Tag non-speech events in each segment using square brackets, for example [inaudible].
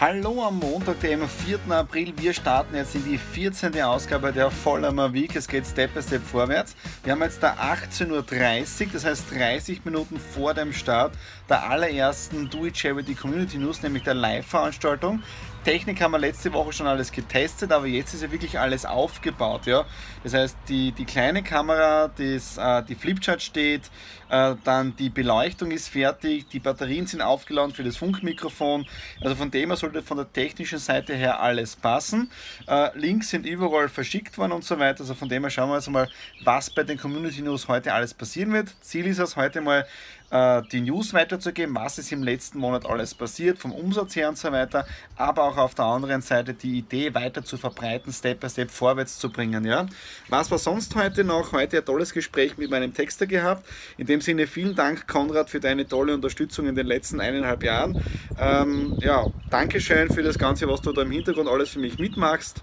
Hallo am Montag, dem 4. April. Wir starten jetzt in die 14. Ausgabe der Vollhammer Week. Es geht Step by Step vorwärts. Wir haben jetzt da 18.30 Uhr, das heißt 30 Minuten vor dem Start der allerersten Do It Charity Community News, nämlich der Live-Veranstaltung. Technik haben wir letzte Woche schon alles getestet, aber jetzt ist ja wirklich alles aufgebaut. Ja? Das heißt, die, die kleine Kamera, das, äh, die Flipchart steht, äh, dann die Beleuchtung ist fertig, die Batterien sind aufgeladen für das Funkmikrofon. Also von dem her sollte von der technischen Seite her alles passen. Äh, Links sind überall verschickt worden und so weiter. Also von dem her schauen wir jetzt mal, was bei den Community News heute alles passieren wird. Ziel ist es heute mal äh, die News weiterzugeben, was ist im letzten Monat alles passiert, vom Umsatz her und so weiter, aber auch auf der anderen Seite die Idee weiter zu verbreiten, Step by Step vorwärts zu bringen. Ja? Was war sonst heute noch? Heute ein tolles Gespräch mit meinem Texter gehabt. In dem Sinne vielen Dank, Konrad, für deine tolle Unterstützung in den letzten eineinhalb Jahren. Ähm, ja, Dankeschön für das Ganze, was du da im Hintergrund alles für mich mitmachst.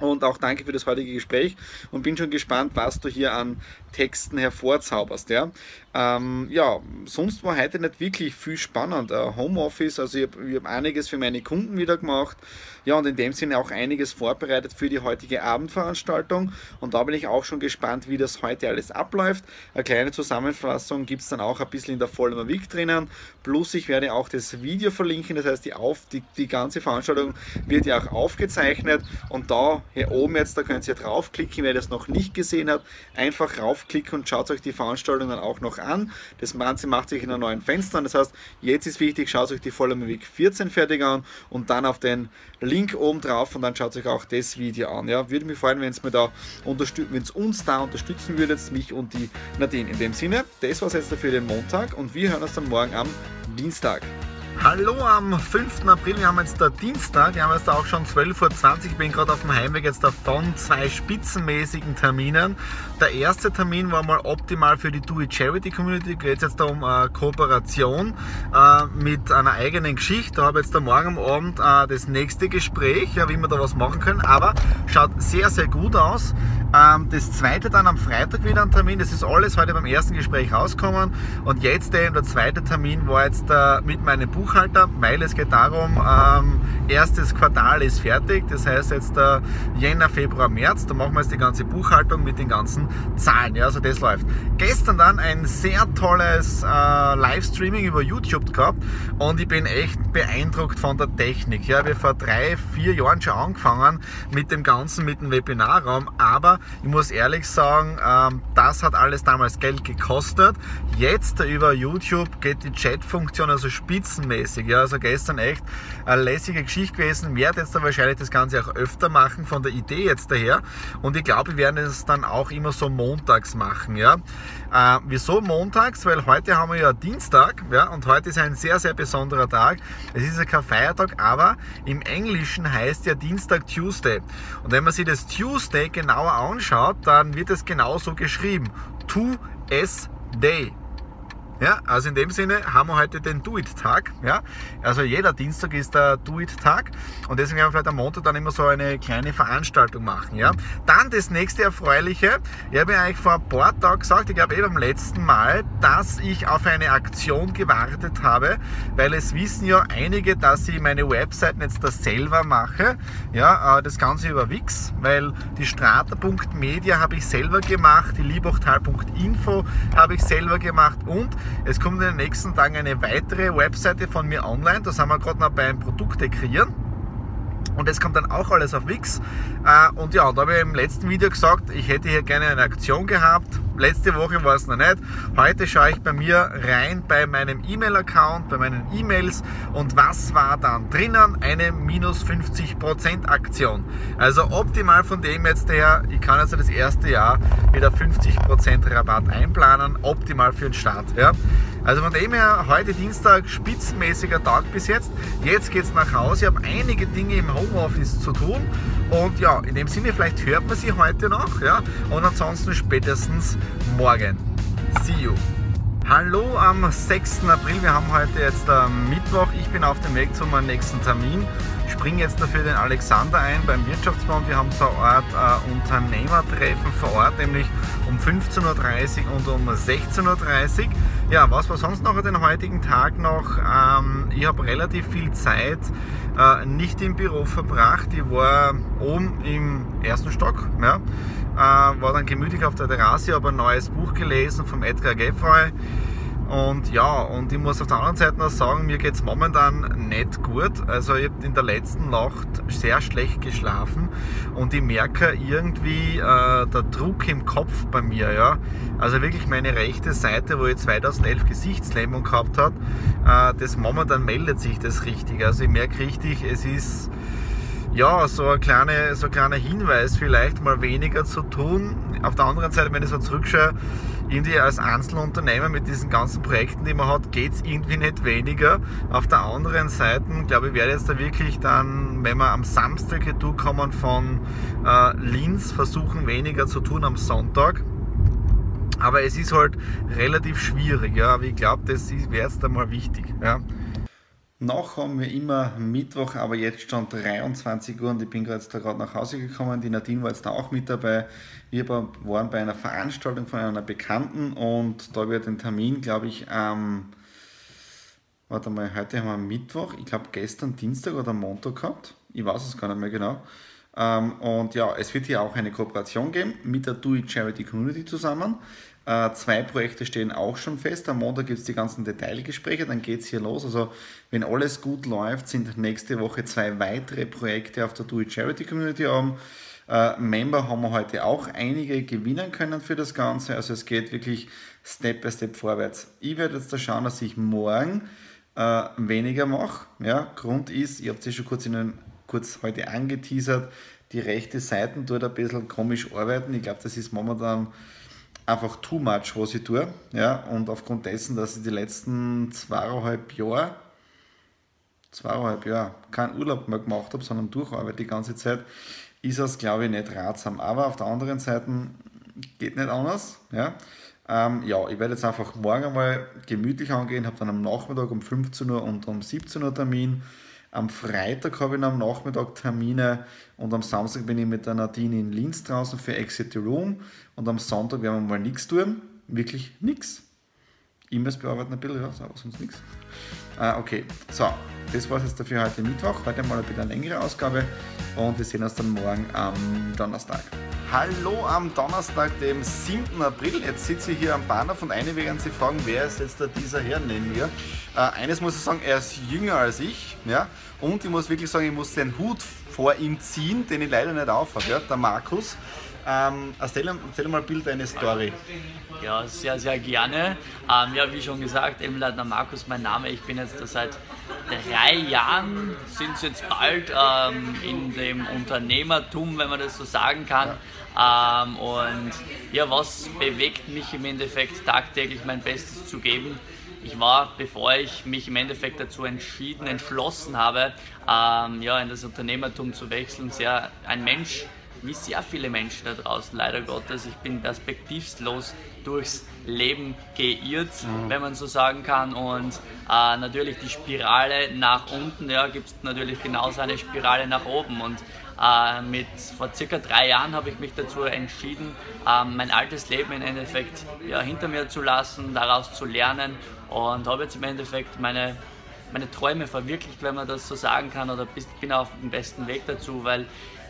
Und auch danke für das heutige Gespräch und bin schon gespannt, was du hier an Texten hervorzauberst. Ja, ähm, ja sonst war heute nicht wirklich viel spannend. Äh, Homeoffice, also ich habe hab einiges für meine Kunden wieder gemacht. Ja, und in dem Sinne auch einiges vorbereitet für die heutige Abendveranstaltung. Und da bin ich auch schon gespannt, wie das heute alles abläuft. Eine kleine Zusammenfassung gibt es dann auch ein bisschen in der Vollmer Week drinnen. Plus ich werde auch das Video verlinken, das heißt die, auf, die, die ganze Veranstaltung wird ja auch aufgezeichnet. Und da hier oben jetzt, da könnt ihr draufklicken, wer das noch nicht gesehen hat, einfach raufklicken und schaut euch die Veranstaltung dann auch noch an. Das Ganze macht sich in einem neuen Fenster an. Das heißt, jetzt ist wichtig, schaut euch die Vollmer Week 14 fertig an und dann auf den Link oben drauf und dann schaut euch auch das Video an. Ja, würde mich freuen, wenn es mir da wenn es uns da unterstützen würdet, mich und die Nadine. In dem Sinne, das war es jetzt für den Montag und wir hören uns dann morgen am Dienstag. Hallo am 5. April, wir haben jetzt der Dienstag, wir haben jetzt auch schon 12.20 Uhr, ich bin gerade auf dem Heimweg jetzt davon, zwei spitzenmäßigen Terminen. Der erste Termin war mal optimal für die It Charity Community, geht jetzt da um äh, Kooperation äh, mit einer eigenen Geschichte. Da habe jetzt da morgen am Abend äh, das nächste Gespräch, ja, wie wir da was machen können, aber schaut sehr, sehr gut aus. Ähm, das zweite dann am Freitag wieder ein Termin, das ist alles heute beim ersten Gespräch rausgekommen und jetzt eben der zweite Termin war jetzt äh, mit meinem Buch Buchhalter, weil es geht darum, ähm, erstes Quartal ist fertig, das heißt jetzt äh, Jänner, Februar, März, da machen wir jetzt die ganze Buchhaltung mit den ganzen Zahlen, ja, also das läuft. Gestern dann ein sehr tolles äh, Livestreaming über YouTube gehabt und ich bin echt beeindruckt von der Technik. Ja, wir vor drei, vier Jahren schon angefangen mit dem Ganzen, mit dem Webinarraum, aber ich muss ehrlich sagen, ähm, das hat alles damals Geld gekostet. Jetzt über YouTube geht die Chat-Funktion also spitzenmäßig mäßig. Ja, also gestern echt eine lässige Geschichte gewesen. Werde jetzt da wahrscheinlich das Ganze auch öfter machen von der Idee jetzt daher. Und ich glaube, wir werden es dann auch immer so montags machen. Ja. Äh, wieso montags? Weil heute haben wir ja Dienstag ja, und heute ist ein sehr, sehr besonderer Tag. Es ist ja kein Feiertag, aber im Englischen heißt ja Dienstag Tuesday. Und wenn man sich das Tuesday genauer anschaut, dann wird es genauso geschrieben. To S Day. Ja, also in dem Sinne haben wir heute den Do-It-Tag. Ja, also jeder Dienstag ist der Do-It-Tag und deswegen werden wir vielleicht am Montag dann immer so eine kleine Veranstaltung machen. Ja, dann das nächste Erfreuliche. Ich habe ja eigentlich vor ein paar Tagen gesagt, ich glaube eh beim letzten Mal, dass ich auf eine Aktion gewartet habe, weil es wissen ja einige, dass ich meine Webseiten jetzt da selber mache. Ja, äh, das Ganze über Wix, weil die strata.media habe ich selber gemacht, die liebachtal.info habe ich selber gemacht und es kommt in den nächsten Tagen eine weitere Webseite von mir online. Da sind wir gerade noch beim Produkte kreieren. Und das kommt dann auch alles auf Wix. Äh, und ja, da habe ich im letzten Video gesagt, ich hätte hier gerne eine Aktion gehabt letzte Woche war es noch nicht. Heute schaue ich bei mir rein bei meinem E-Mail-Account, bei meinen E-Mails und was war dann drinnen? Eine minus 50% Aktion. Also optimal von dem jetzt her, ich kann also das erste Jahr wieder 50% Rabatt einplanen, optimal für den Start. Ja? Also von dem her, heute Dienstag, spitzenmäßiger Tag bis jetzt. Jetzt geht es nach Hause. Ich habe einige Dinge im Homeoffice zu tun. Und ja, in dem Sinne, vielleicht hört man sie heute noch. Ja? Und ansonsten spätestens morgen. See you. Hallo am 6. April, wir haben heute jetzt ähm, Mittwoch. Ich bin auf dem Weg zu meinem nächsten Termin. Springe jetzt dafür den Alexander ein beim Wirtschaftsbund. Wir haben so eine Art äh, Unternehmertreffen vor Ort, nämlich um 15.30 Uhr und um 16.30 Uhr. Ja, was war sonst noch den heutigen Tag noch? Ähm, ich habe relativ viel Zeit äh, nicht im Büro verbracht. Ich war oben im ersten Stock. Ja äh, war dann gemütlich auf der Terrasse, habe ein neues Buch gelesen vom Edgar Geffroy. Und ja, und ich muss auf der anderen Seite noch sagen, mir geht es momentan nicht gut. Also ich habe in der letzten Nacht sehr schlecht geschlafen und ich merke irgendwie äh, der Druck im Kopf bei mir. Ja? Also wirklich meine rechte Seite, wo ich 2011 Gesichtslähmung gehabt habe, äh, das momentan meldet sich das richtig. Also ich merke richtig, es ist ja, so ein, kleine, so ein kleiner Hinweis, vielleicht mal weniger zu tun. Auf der anderen Seite, wenn ich so zurückschaue, irgendwie als Einzelunternehmer mit diesen ganzen Projekten, die man hat, geht es irgendwie nicht weniger. Auf der anderen Seite, glaube ich, werde jetzt da wirklich dann, wenn wir am Samstag kommen von äh, Linz, versuchen weniger zu tun am Sonntag. Aber es ist halt relativ schwierig, ja. Aber ich glaube, das wäre jetzt einmal wichtig. Ja. Noch haben wir immer Mittwoch, aber jetzt schon 23 Uhr und ich bin gerade gerade nach Hause gekommen. Die Nadine war jetzt da auch mit dabei. Wir waren bei einer Veranstaltung von einer Bekannten und da wird ein Termin, glaube ich, am, ähm, warte mal, heute haben wir Mittwoch, ich glaube gestern Dienstag oder Montag gehabt. Ich weiß es gar nicht mehr genau. Ähm, und ja, es wird hier auch eine Kooperation geben mit der Do It Charity Community zusammen. Äh, zwei Projekte stehen auch schon fest. Am Montag gibt es die ganzen Detailgespräche, dann geht es hier los. Also wenn alles gut läuft, sind nächste Woche zwei weitere Projekte auf der Do It Charity Community haben. Äh, Member haben wir heute auch einige gewinnen können für das Ganze. Also es geht wirklich Step by Step vorwärts. Ich werde jetzt da schauen, dass ich morgen äh, weniger mache. Ja, Grund ist, ihr habt es schon kurz, in kurz heute angeteasert, die rechte Seite tut ein bisschen komisch arbeiten. Ich glaube, das ist momentan einfach too much, was ich tue. Ja? Und aufgrund dessen, dass ich die letzten zweieinhalb Jahre, zweieinhalb Jahre keinen Urlaub mehr gemacht habe, sondern durcharbeite die ganze Zeit, ist das, glaube ich, nicht ratsam. Aber auf der anderen Seite geht nicht anders. Ja, ähm, ja ich werde jetzt einfach morgen mal gemütlich angehen, habe dann am Nachmittag um 15 Uhr und um 17 Uhr Termin am Freitag habe ich am Nachmittag Termine und am Samstag bin ich mit der Nadine in Linz draußen für Exit the Room und am Sonntag werden wir mal nichts tun. Wirklich nichts. E-Mails bearbeiten ein bisschen, ja, aber sonst nichts. Äh, okay, so, das war es jetzt dafür heute Mittwoch. Heute mal ein bisschen eine längere Ausgabe und wir sehen uns dann morgen am Donnerstag. Hallo am Donnerstag, dem 7. April. Jetzt sitze ich hier am Bahnhof und eine werden sich fragen, wer ist jetzt da dieser Herr neben mir? Äh, eines muss ich sagen, er ist jünger als ich. Ja? Und ich muss wirklich sagen, ich muss den Hut vor ihm ziehen, den ich leider nicht aufhabe. Ja? Der Markus. Ähm, erzähl, erzähl mal Bild deine Story. Ja, sehr, sehr gerne. Ähm, ja, wie schon gesagt, Emleitner Markus, mein Name. Ich bin jetzt seit drei Jahren, sind es jetzt bald, ähm, in dem Unternehmertum, wenn man das so sagen kann. Ja. Ähm, und ja, was bewegt mich im Endeffekt tagtäglich mein Bestes zu geben? Ich war, bevor ich mich im Endeffekt dazu entschieden, entschlossen habe, ähm, ja, in das Unternehmertum zu wechseln, sehr ein Mensch, wie sehr viele Menschen da draußen, leider Gottes. Ich bin perspektivslos durchs Leben geirrt, mhm. wenn man so sagen kann. Und äh, natürlich die Spirale nach unten, ja, gibt es natürlich genauso eine Spirale nach oben. Und äh, mit vor circa drei Jahren habe ich mich dazu entschieden, äh, mein altes Leben im Endeffekt ja, hinter mir zu lassen, daraus zu lernen und habe jetzt im Endeffekt meine meine Träume verwirklicht, wenn man das so sagen kann, oder bin auf dem besten Weg dazu, weil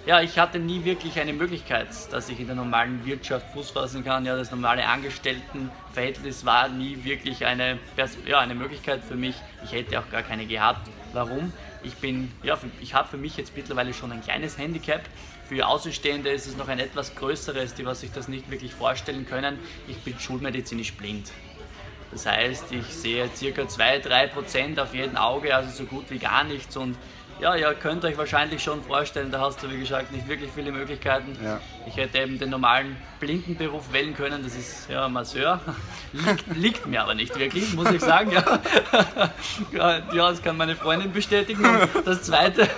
ja, ich hatte nie wirklich eine Möglichkeit, dass ich in der normalen Wirtschaft Fuß fassen kann. Ja, das normale Angestelltenverhältnis war nie wirklich eine, ja, eine Möglichkeit für mich. Ich hätte auch gar keine gehabt. Warum? Ich bin, ja, ich habe für mich jetzt mittlerweile schon ein kleines Handicap. für Außenstehende ist es noch ein etwas größeres, die was sich das nicht wirklich vorstellen können. Ich bin schulmedizinisch blind. Das heißt, ich sehe circa 2-3% auf jedem Auge, also so gut wie gar nichts. Und ja, ihr könnt euch wahrscheinlich schon vorstellen, da hast du, wie gesagt, nicht wirklich viele Möglichkeiten. Ja. Ich hätte eben den normalen Blindenberuf wählen können, das ist ja Masseur. Liegt, [laughs] liegt mir aber nicht wirklich, muss ich sagen. Ja. ja, das kann meine Freundin bestätigen. Und das zweite,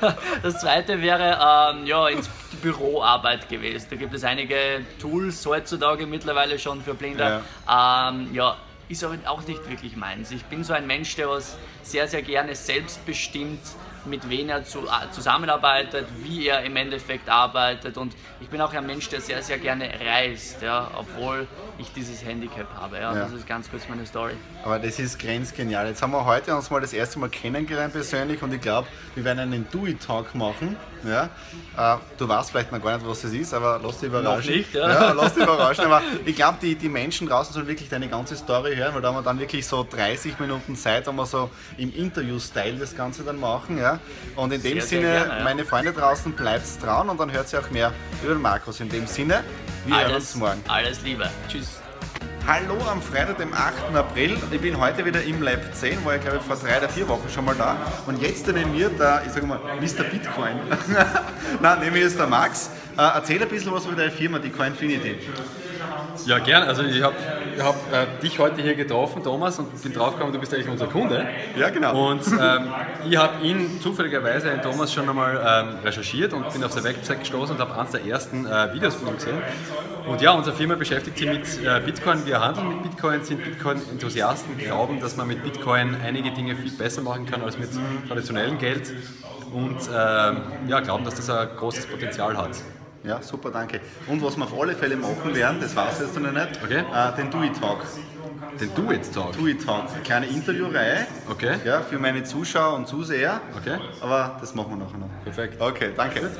das zweite wäre ähm, ja, ins Büroarbeit gewesen. Da gibt es einige Tools heutzutage mittlerweile schon für Blinde. Ja. Ähm, ja, ist aber auch nicht wirklich meins. Ich bin so ein Mensch, der was sehr, sehr gerne selbstbestimmt mit wem er zu, äh, zusammenarbeitet, wie er im Endeffekt arbeitet. Und ich bin auch ein Mensch, der sehr, sehr gerne reist, ja, obwohl ich dieses Handicap habe. Ja. ja. Das ist ganz kurz meine Story. Aber das ist grenzgenial. Jetzt haben wir heute uns mal das erste Mal kennengelernt persönlich und ich glaube, wir werden einen Do-It-Talk machen. Ja. Äh, du weißt vielleicht noch gar nicht, was das ist, aber lass dich überraschen. Noch nicht, ja. ja lass dich überraschen. Aber ich glaube, die, die Menschen draußen sollen wirklich deine ganze Story hören, weil da haben wir dann wirklich so 30 Minuten Zeit, wo wir so im Interview-Style das Ganze dann machen. Ja. Und in dem sehr, Sinne, sehr gerne, ja. meine Freunde draußen, bleibt dran und dann hört ihr auch mehr über den Markus. In dem Sinne, wir alles, hören uns morgen. Alles Liebe. Tschüss. Hallo am Freitag, dem 8. April. Ich bin heute wieder im Lab 10, war ich glaube ich vor drei oder vier Wochen schon mal da. Und jetzt neben mir der, ich sage mal, Mr. Bitcoin. [laughs] Nein, neben mir ist der Max. Äh, erzähl ein bisschen was über deine Firma, die Coinfinity. Ja, gern. Also ich habe hab, äh, dich heute hier getroffen, Thomas, und bin draufgekommen, du bist eigentlich unser Kunde. Ja, genau. Und ähm, ich habe ihn zufälligerweise, den Thomas, schon einmal ähm, recherchiert und bin auf seine Website gestoßen und habe eines der ersten äh, Videos von ihm gesehen. Und ja, unsere Firma beschäftigt sich mit äh, Bitcoin. Wir handeln mit Bitcoin, sind Bitcoin-Enthusiasten, glauben, dass man mit Bitcoin einige Dinge viel besser machen kann als mit traditionellem Geld und ähm, ja, glauben, dass das ein großes Potenzial hat. Ja, super, danke. Und was wir auf alle Fälle machen werden, das weiß ich jetzt noch nicht, okay. äh, den Do-It-Talk. Den Do-It-Talk? Do-It-Talk. Eine kleine Interviewreihe okay. ja, für meine Zuschauer und Zuseher. Okay. Aber das machen wir nachher noch. Perfekt. Okay, danke.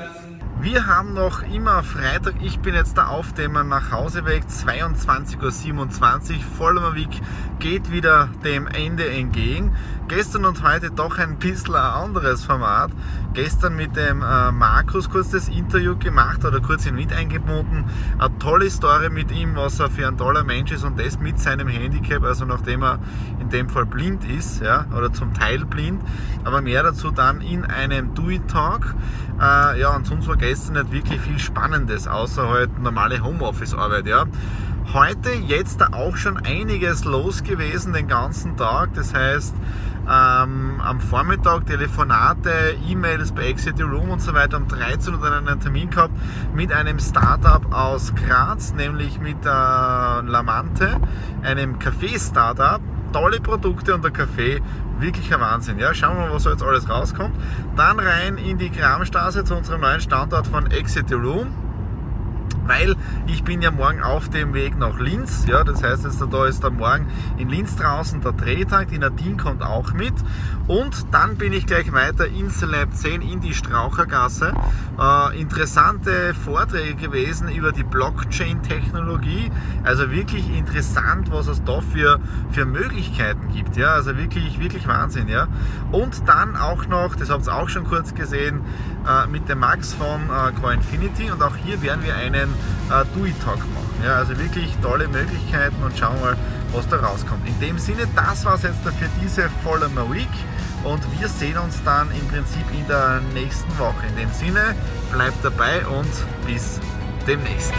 Wir haben noch immer Freitag, ich bin jetzt da auf dem Nachhauseweg, 22.27 Uhr, Vollmerweg geht wieder dem Ende entgegen. Gestern und heute doch ein bisschen ein anderes Format. Gestern mit dem äh, Markus kurz das Interview gemacht oder kurz ihn mit eingebunden. Eine tolle Story mit ihm, was er für ein toller Mensch ist und das mit seinem Handicap, also nachdem er in dem Fall blind ist, ja, oder zum Teil blind. Aber mehr dazu dann in einem Do-It-Talk. Äh, ja, und sonst war gestern nicht wirklich viel Spannendes, außer halt normale Homeoffice-Arbeit. Ja. Heute, jetzt auch schon einiges los gewesen den ganzen Tag. Das heißt, ähm, am Vormittag Telefonate, E-Mails bei Exit the Room und so weiter. Um 13 Uhr dann einen Termin gehabt mit einem Startup aus Graz, nämlich mit äh, Lamante, einem Kaffee-Startup. Tolle Produkte und der Kaffee wirklich ein Wahnsinn. Ja, schauen wir mal, was jetzt alles rauskommt. Dann rein in die Kramstraße zu unserem neuen Standort von Exit the Room weil ich bin ja morgen auf dem Weg nach Linz. Ja, das heißt, jetzt, da ist dann morgen in Linz draußen der Drehtag. Die Nadine kommt auch mit. Und dann bin ich gleich weiter ins Lab 10 in die Strauchergasse. Äh, interessante Vorträge gewesen über die Blockchain-Technologie. Also wirklich interessant, was es da für, für Möglichkeiten gibt. Ja, also wirklich, wirklich Wahnsinn. Ja. Und dann auch noch, das habt ihr auch schon kurz gesehen, äh, mit dem Max von äh, Coinfinity. Und auch hier werden wir einen äh, Do-It-Talk machen. Ja, also wirklich tolle Möglichkeiten und schauen mal, was da rauskommt. In dem Sinne, das war es jetzt für diese Follow Week und wir sehen uns dann im Prinzip in der nächsten Woche. In dem Sinne, bleibt dabei und bis demnächst.